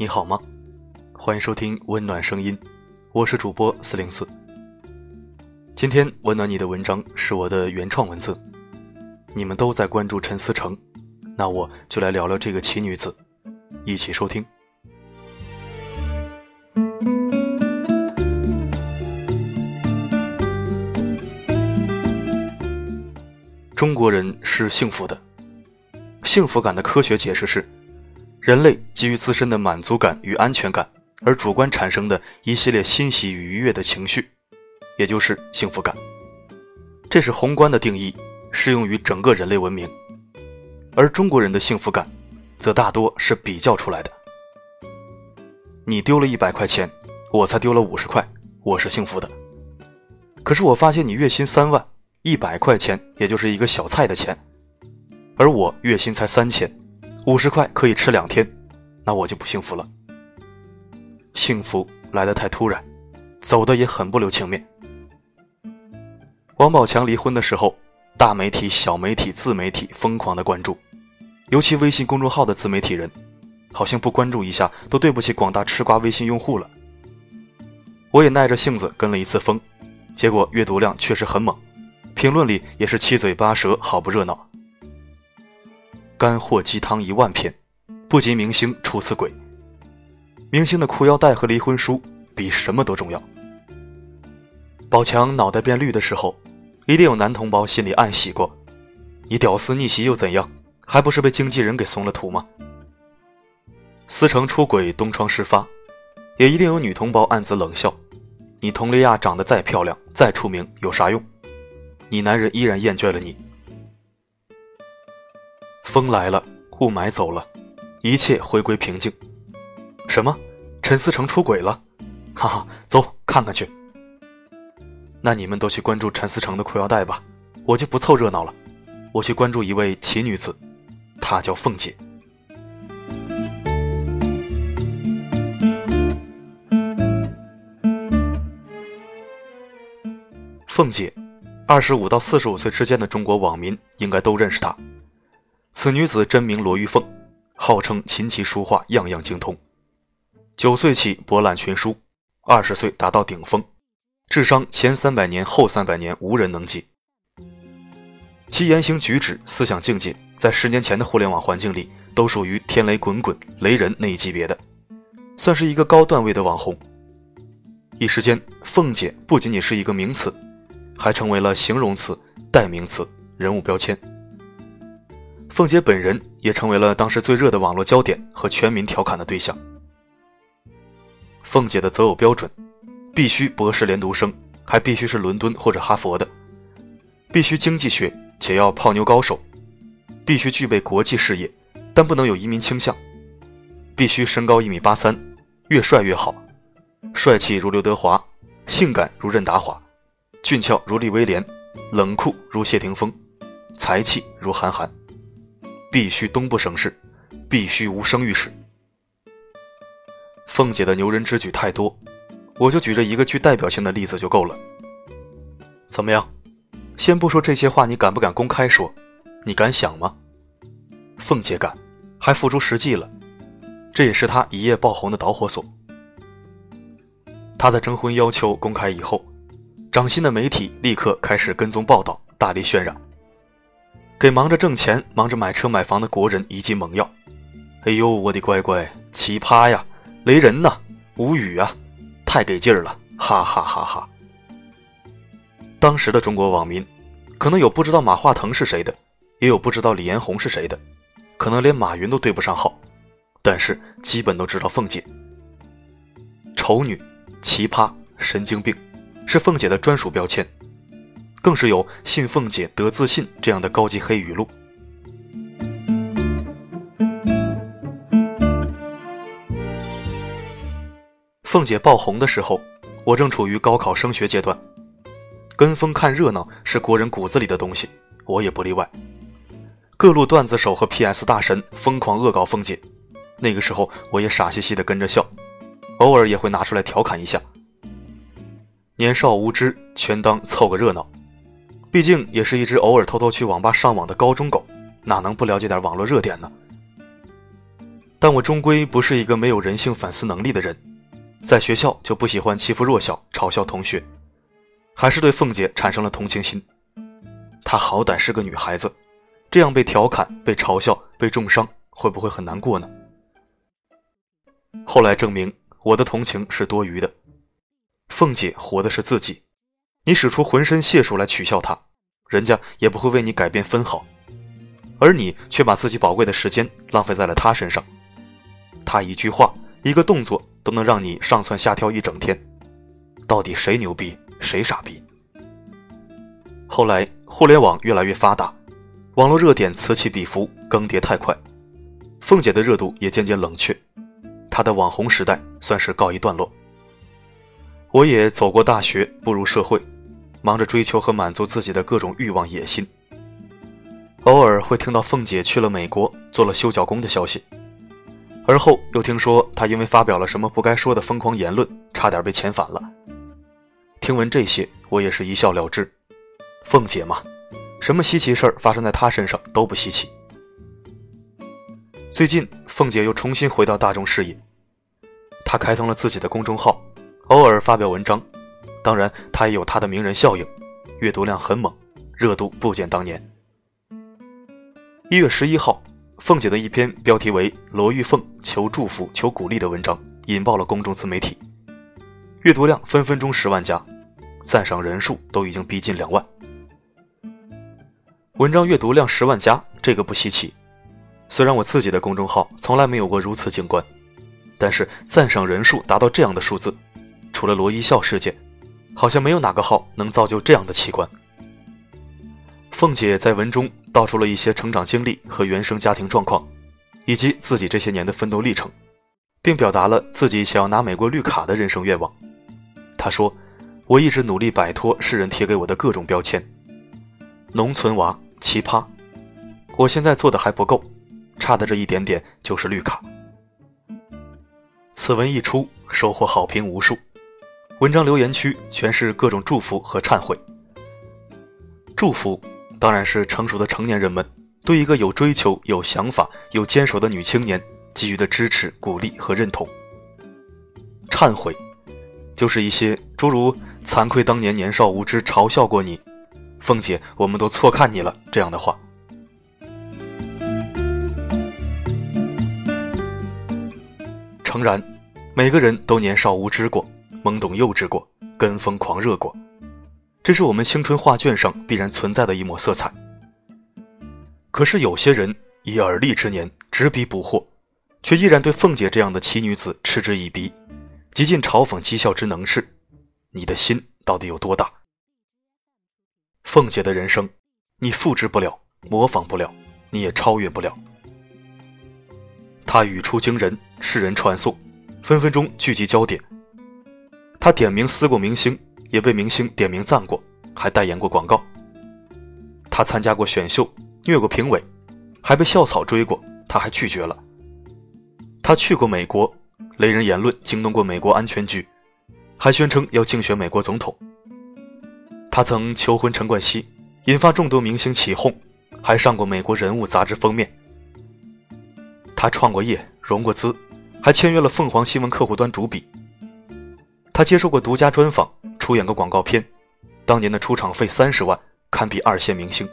你好吗？欢迎收听温暖声音，我是主播四零四。今天温暖你的文章是我的原创文字。你们都在关注陈思成，那我就来聊聊这个奇女子，一起收听。中国人是幸福的，幸福感的科学解释是。人类基于自身的满足感与安全感而主观产生的一系列欣喜与愉悦的情绪，也就是幸福感。这是宏观的定义，适用于整个人类文明。而中国人的幸福感，则大多是比较出来的。你丢了一百块钱，我才丢了五十块，我是幸福的。可是我发现你月薪三万，一百块钱也就是一个小菜的钱，而我月薪才三千。五十块可以吃两天，那我就不幸福了。幸福来得太突然，走的也很不留情面。王宝强离婚的时候，大媒体、小媒体、自媒体疯狂的关注，尤其微信公众号的自媒体人，好像不关注一下都对不起广大吃瓜微信用户了。我也耐着性子跟了一次风，结果阅读量确实很猛，评论里也是七嘴八舌，好不热闹。干货鸡汤一万篇，不及明星出次轨。明星的裤腰带和离婚书比什么都重要。宝强脑袋变绿的时候，一定有男同胞心里暗喜过：你屌丝逆袭又怎样？还不是被经纪人给松了图吗？思成出轨东窗事发，也一定有女同胞暗自冷笑：你佟丽娅长得再漂亮、再出名有啥用？你男人依然厌倦了你。风来了，雾霾走了，一切回归平静。什么？陈思成出轨了？哈哈，走看看去。那你们都去关注陈思成的裤腰带吧，我就不凑热闹了。我去关注一位奇女子，她叫凤姐。凤姐，二十五到四十五岁之间的中国网民应该都认识她。此女子真名罗玉凤，号称琴棋书画样样精通。九岁起博览群书，二十岁达到顶峰，智商前三百年后三百年无人能及。其言行举止、思想境界，在十年前的互联网环境里，都属于天雷滚滚、雷人那一级别的，算是一个高段位的网红。一时间，凤姐不仅仅是一个名词，还成为了形容词、代名词、人物标签。凤姐本人也成为了当时最热的网络焦点和全民调侃的对象。凤姐的择偶标准，必须博士连读生，还必须是伦敦或者哈佛的；必须经济学且要泡妞高手；必须具备国际视野，但不能有移民倾向；必须身高一米八三，越帅越好；帅气如刘德华，性感如任达华，俊俏如利威廉，冷酷如谢霆锋，才气如韩寒。必须东部省市，必须无生育史。凤姐的牛人之举太多，我就举着一个具代表性的例子就够了。怎么样？先不说这些话，你敢不敢公开说？你敢想吗？凤姐敢，还付诸实际了，这也是她一夜爆红的导火索。她的征婚要求公开以后，掌心的媒体立刻开始跟踪报道，大力渲染。给忙着挣钱、忙着买车买房的国人一剂猛药。哎呦，我的乖乖，奇葩呀，雷人呐，无语啊，太给劲儿了，哈哈哈哈！当时的中国网民，可能有不知道马化腾是谁的，也有不知道李彦宏是谁的，可能连马云都对不上号，但是基本都知道凤姐。丑女、奇葩、神经病，是凤姐的专属标签。更是有“信凤姐得自信”这样的高级黑语录。凤姐爆红的时候，我正处于高考升学阶段，跟风看热闹是国人骨子里的东西，我也不例外。各路段子手和 PS 大神疯狂恶搞凤姐，那个时候我也傻兮兮的跟着笑，偶尔也会拿出来调侃一下。年少无知，全当凑个热闹。毕竟也是一只偶尔偷偷去网吧上网的高中狗，哪能不了解点网络热点呢？但我终归不是一个没有人性反思能力的人，在学校就不喜欢欺负弱小、嘲笑同学，还是对凤姐产生了同情心。她好歹是个女孩子，这样被调侃、被嘲笑、被重伤，会不会很难过呢？后来证明，我的同情是多余的。凤姐活的是自己，你使出浑身解数来取笑他，人家也不会为你改变分毫，而你却把自己宝贵的时间浪费在了他身上。他一句话、一个动作都能让你上蹿下跳一整天，到底谁牛逼，谁傻逼？后来互联网越来越发达，网络热点此起彼伏，更迭太快，凤姐的热度也渐渐冷却，她的网红时代算是告一段落。我也走过大学，步入社会，忙着追求和满足自己的各种欲望野心。偶尔会听到凤姐去了美国，做了修脚工的消息，而后又听说她因为发表了什么不该说的疯狂言论，差点被遣返了。听闻这些，我也是一笑了之。凤姐嘛，什么稀奇事儿发生在她身上都不稀奇。最近，凤姐又重新回到大众视野，她开通了自己的公众号。偶尔发表文章，当然他也有他的名人效应，阅读量很猛，热度不减当年。一月十一号，凤姐的一篇标题为“罗玉凤求祝福求鼓励”的文章引爆了公众自媒体，阅读量分分钟十万加，赞赏人数都已经逼近两万。文章阅读量十万加，这个不稀奇，虽然我自己的公众号从来没有过如此景观，但是赞赏人数达到这样的数字。除了罗一笑事件，好像没有哪个号能造就这样的奇观。凤姐在文中道出了一些成长经历和原生家庭状况，以及自己这些年的奋斗历程，并表达了自己想要拿美国绿卡的人生愿望。她说：“我一直努力摆脱世人贴给我的各种标签，农村娃、奇葩。我现在做的还不够，差的这一点点就是绿卡。”此文一出，收获好评无数。文章留言区全是各种祝福和忏悔。祝福当然是成熟的成年人们对一个有追求、有想法、有坚守的女青年给予的支持、鼓励和认同。忏悔，就是一些诸如“惭愧当年年少无知，嘲笑过你”，“凤姐，我们都错看你了”这样的话。诚然，每个人都年少无知过。懵懂幼稚过，跟风狂热过，这是我们青春画卷上必然存在的一抹色彩。可是有些人以而立之年执笔捕获，却依然对凤姐这样的奇女子嗤之以鼻，极尽嘲讽讥笑之能事。你的心到底有多大？凤姐的人生，你复制不了，模仿不了，你也超越不了。她语出惊人，世人传颂，分分钟聚集焦点。他点名撕过明星，也被明星点名赞过，还代言过广告。他参加过选秀，虐过评委，还被校草追过，他还拒绝了。他去过美国，雷人言论惊动过美国安全局，还宣称要竞选美国总统。他曾求婚陈冠希，引发众多明星起哄，还上过美国人物杂志封面。他创过业，融过资，还签约了凤凰新闻客户端主笔。他接受过独家专访，出演过广告片，当年的出场费三十万，堪比二线明星。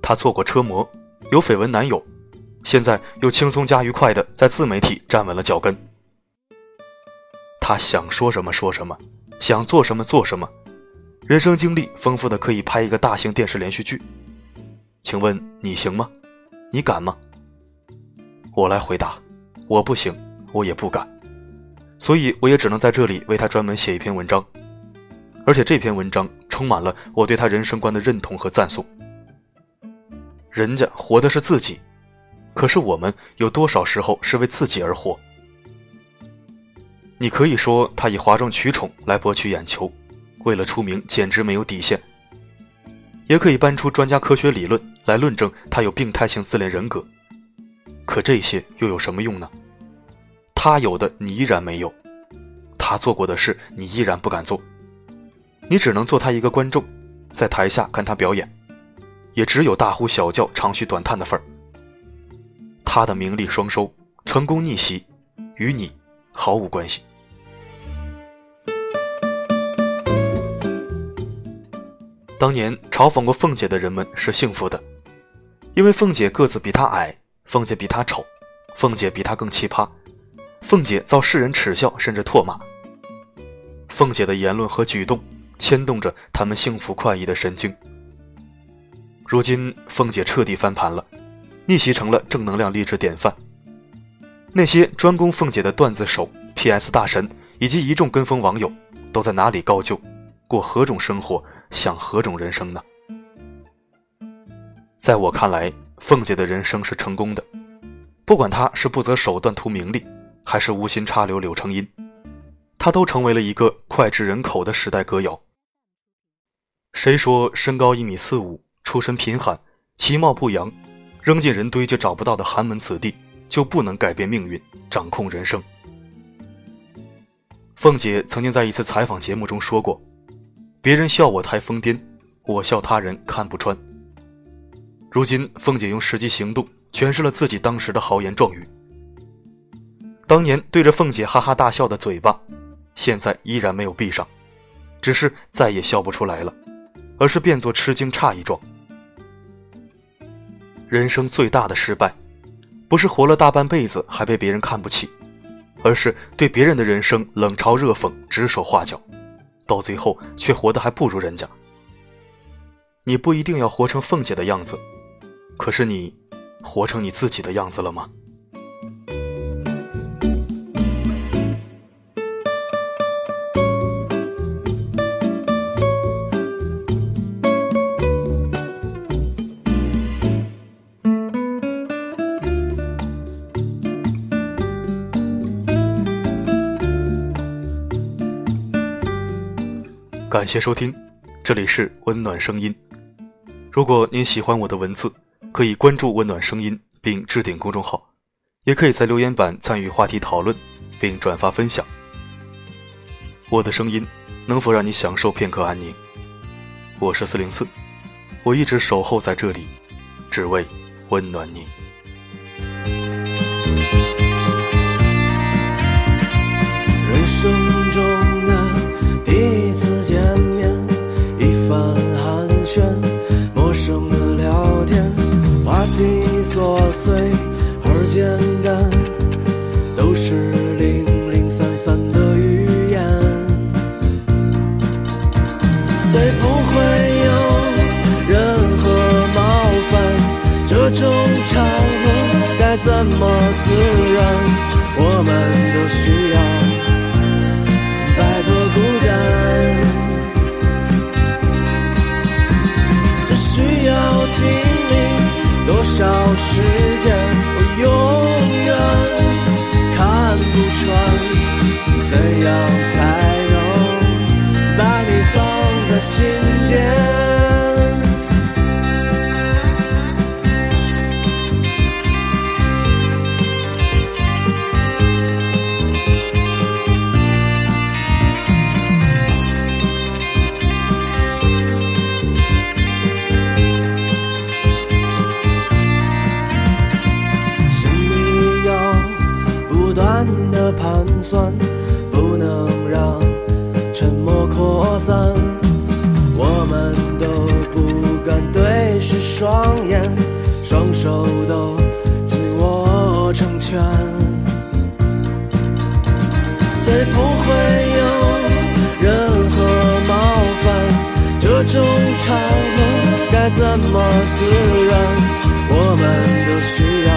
他做过车模，有绯闻男友，现在又轻松加愉快的在自媒体站稳了脚跟。他想说什么说什么，想做什么做什么，人生经历丰富的可以拍一个大型电视连续剧。请问你行吗？你敢吗？我来回答，我不行，我也不敢。所以我也只能在这里为他专门写一篇文章，而且这篇文章充满了我对他人生观的认同和赞颂。人家活的是自己，可是我们有多少时候是为自己而活？你可以说他以哗众取宠来博取眼球，为了出名简直没有底线；也可以搬出专家科学理论来论证他有病态性自恋人格。可这些又有什么用呢？他有的你依然没有，他做过的事你依然不敢做，你只能做他一个观众，在台下看他表演，也只有大呼小叫、长吁短叹的份儿。他的名利双收，成功逆袭，与你毫无关系。当年嘲讽过凤姐的人们是幸福的，因为凤姐个子比她矮，凤姐比她丑，凤姐比她更奇葩，凤姐遭世人耻笑甚至唾骂。凤姐的言论和举动牵动着他们幸福快意的神经。如今凤姐彻底翻盘了，逆袭成了正能量励志典范。那些专攻凤姐的段子手、P.S. 大神以及一众跟风网友，都在哪里高就，过何种生活？享何种人生呢？在我看来，凤姐的人生是成功的，不管她是不择手段图名利，还是无心插柳柳成荫，他都成为了一个脍炙人口的时代歌谣。谁说身高一米四五、出身贫寒、其貌不扬、扔进人堆就找不到的寒门子弟，就不能改变命运、掌控人生？凤姐曾经在一次采访节目中说过。别人笑我太疯癫，我笑他人看不穿。如今，凤姐用实际行动诠释了自己当时的豪言壮语。当年对着凤姐哈哈大笑的嘴巴，现在依然没有闭上，只是再也笑不出来了，而是变作吃惊诧异状。人生最大的失败，不是活了大半辈子还被别人看不起，而是对别人的人生冷嘲热讽、指手画脚。到最后却活得还不如人家。你不一定要活成凤姐的样子，可是你活成你自己的样子了吗？感谢收听，这里是温暖声音。如果您喜欢我的文字，可以关注温暖声音并置顶公众号，也可以在留言板参与话题讨论并转发分享。我的声音能否让你享受片刻安宁？我是四零四，我一直守候在这里，只为温暖你。人生么自然？手都紧握成拳。虽不会有任何冒犯，这种场合该怎么自然？我们都需要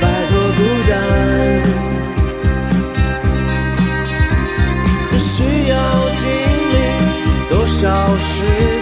摆脱孤单。需要经历多少时？